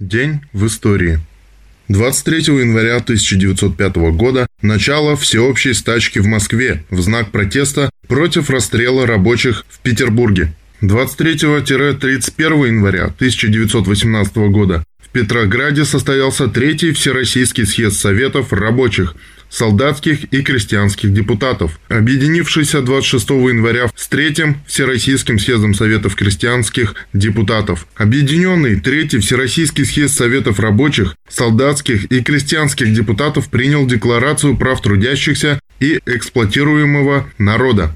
День в истории. 23 января 1905 года начало всеобщей стачки в Москве в знак протеста против расстрела рабочих в Петербурге. 23-31 января 1918 года в Петрограде состоялся Третий Всероссийский съезд Советов рабочих – солдатских и крестьянских депутатов, объединившийся 26 января с Третьим Всероссийским съездом Советов крестьянских депутатов. Объединенный Третий Всероссийский съезд Советов рабочих, солдатских и крестьянских депутатов принял Декларацию прав трудящихся и эксплуатируемого народа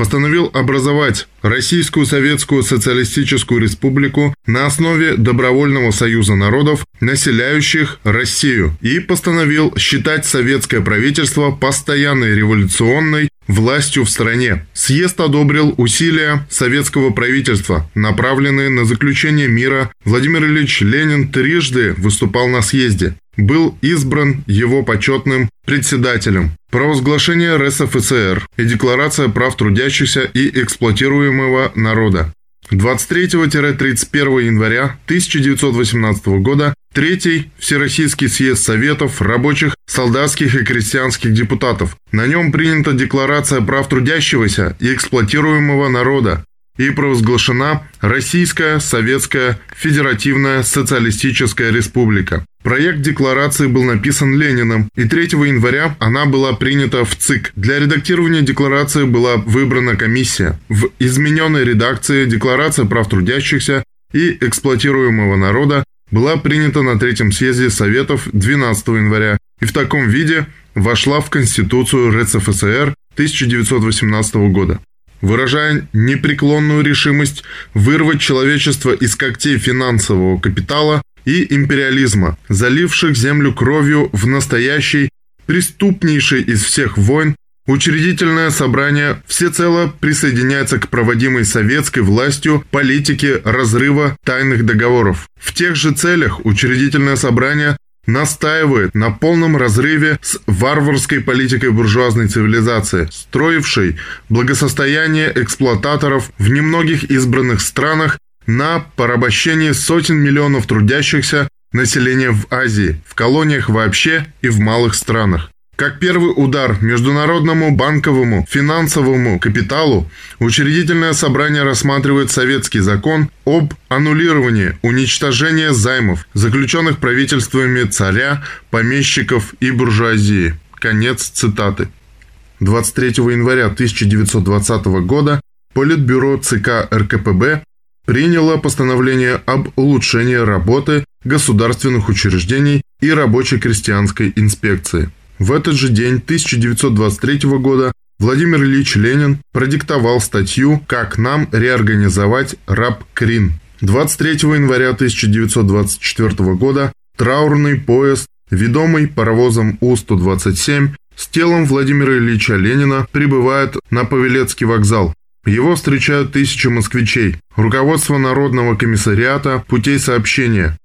постановил образовать Российскую Советскую Социалистическую Республику на основе Добровольного Союза Народов, населяющих Россию, и постановил считать советское правительство постоянной революционной властью в стране. Съезд одобрил усилия советского правительства, направленные на заключение мира. Владимир Ильич Ленин трижды выступал на съезде был избран его почетным председателем. Провозглашение РСФСР и Декларация прав трудящихся и эксплуатируемого народа. 23-31 января 1918 года Третий Всероссийский съезд Советов рабочих, солдатских и крестьянских депутатов. На нем принята Декларация прав трудящегося и эксплуатируемого народа, и провозглашена Российская Советская Федеративная Социалистическая Республика. Проект декларации был написан Лениным, и 3 января она была принята в ЦИК. Для редактирования декларации была выбрана комиссия. В измененной редакции Декларация прав трудящихся и эксплуатируемого народа была принята на Третьем съезде Советов 12 января и в таком виде вошла в Конституцию РСФСР 1918 года выражая непреклонную решимость вырвать человечество из когтей финансового капитала и империализма, заливших землю кровью в настоящей, преступнейшей из всех войн, Учредительное собрание всецело присоединяется к проводимой советской властью политике разрыва тайных договоров. В тех же целях учредительное собрание настаивает на полном разрыве с варварской политикой буржуазной цивилизации, строившей благосостояние эксплуататоров в немногих избранных странах на порабощении сотен миллионов трудящихся населения в Азии, в колониях вообще и в малых странах. Как первый удар международному банковому финансовому капиталу, учредительное собрание рассматривает советский закон об аннулировании уничтожения займов, заключенных правительствами царя, помещиков и буржуазии. Конец цитаты. 23 января 1920 года Политбюро ЦК РКПБ приняло постановление об улучшении работы государственных учреждений и рабочей крестьянской инспекции. В этот же день 1923 года Владимир Ильич Ленин продиктовал статью «Как нам реорганизовать раб Крин». 23 января 1924 года траурный поезд, ведомый паровозом У-127, с телом Владимира Ильича Ленина прибывает на Павелецкий вокзал. Его встречают тысячи москвичей. Руководство Народного комиссариата путей сообщения.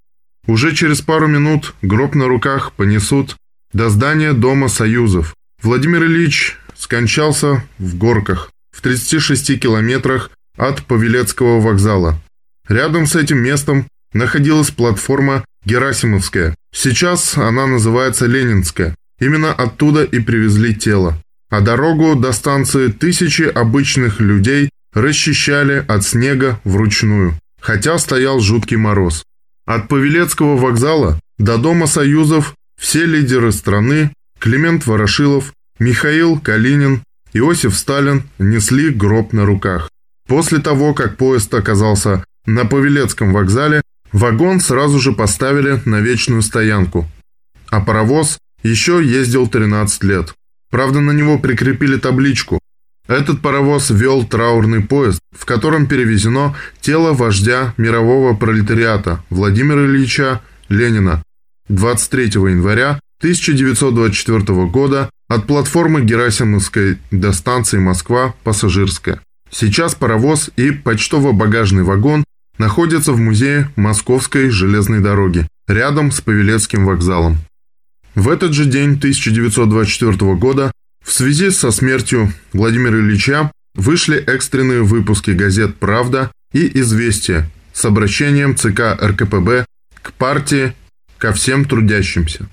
Уже через пару минут гроб на руках понесут до здания Дома Союзов. Владимир Ильич скончался в Горках, в 36 километрах от Павелецкого вокзала. Рядом с этим местом находилась платформа Герасимовская. Сейчас она называется Ленинская. Именно оттуда и привезли тело. А дорогу до станции тысячи обычных людей расчищали от снега вручную, хотя стоял жуткий мороз. От Павелецкого вокзала до Дома Союзов все лидеры страны, Климент Ворошилов, Михаил Калинин, Иосиф Сталин несли гроб на руках. После того, как поезд оказался на Павелецком вокзале, вагон сразу же поставили на вечную стоянку. А паровоз еще ездил 13 лет. Правда, на него прикрепили табличку. Этот паровоз вел траурный поезд, в котором перевезено тело вождя мирового пролетариата Владимира Ильича Ленина, 23 января 1924 года от платформы Герасимовской до станции Москва пассажирская. Сейчас паровоз и почтово-багажный вагон находятся в музее Московской железной дороги, рядом с Павелецким вокзалом. В этот же день 1924 года в связи со смертью Владимира Ильича вышли экстренные выпуски газет «Правда» и «Известия» с обращением ЦК РКПБ к партии, ко всем трудящимся.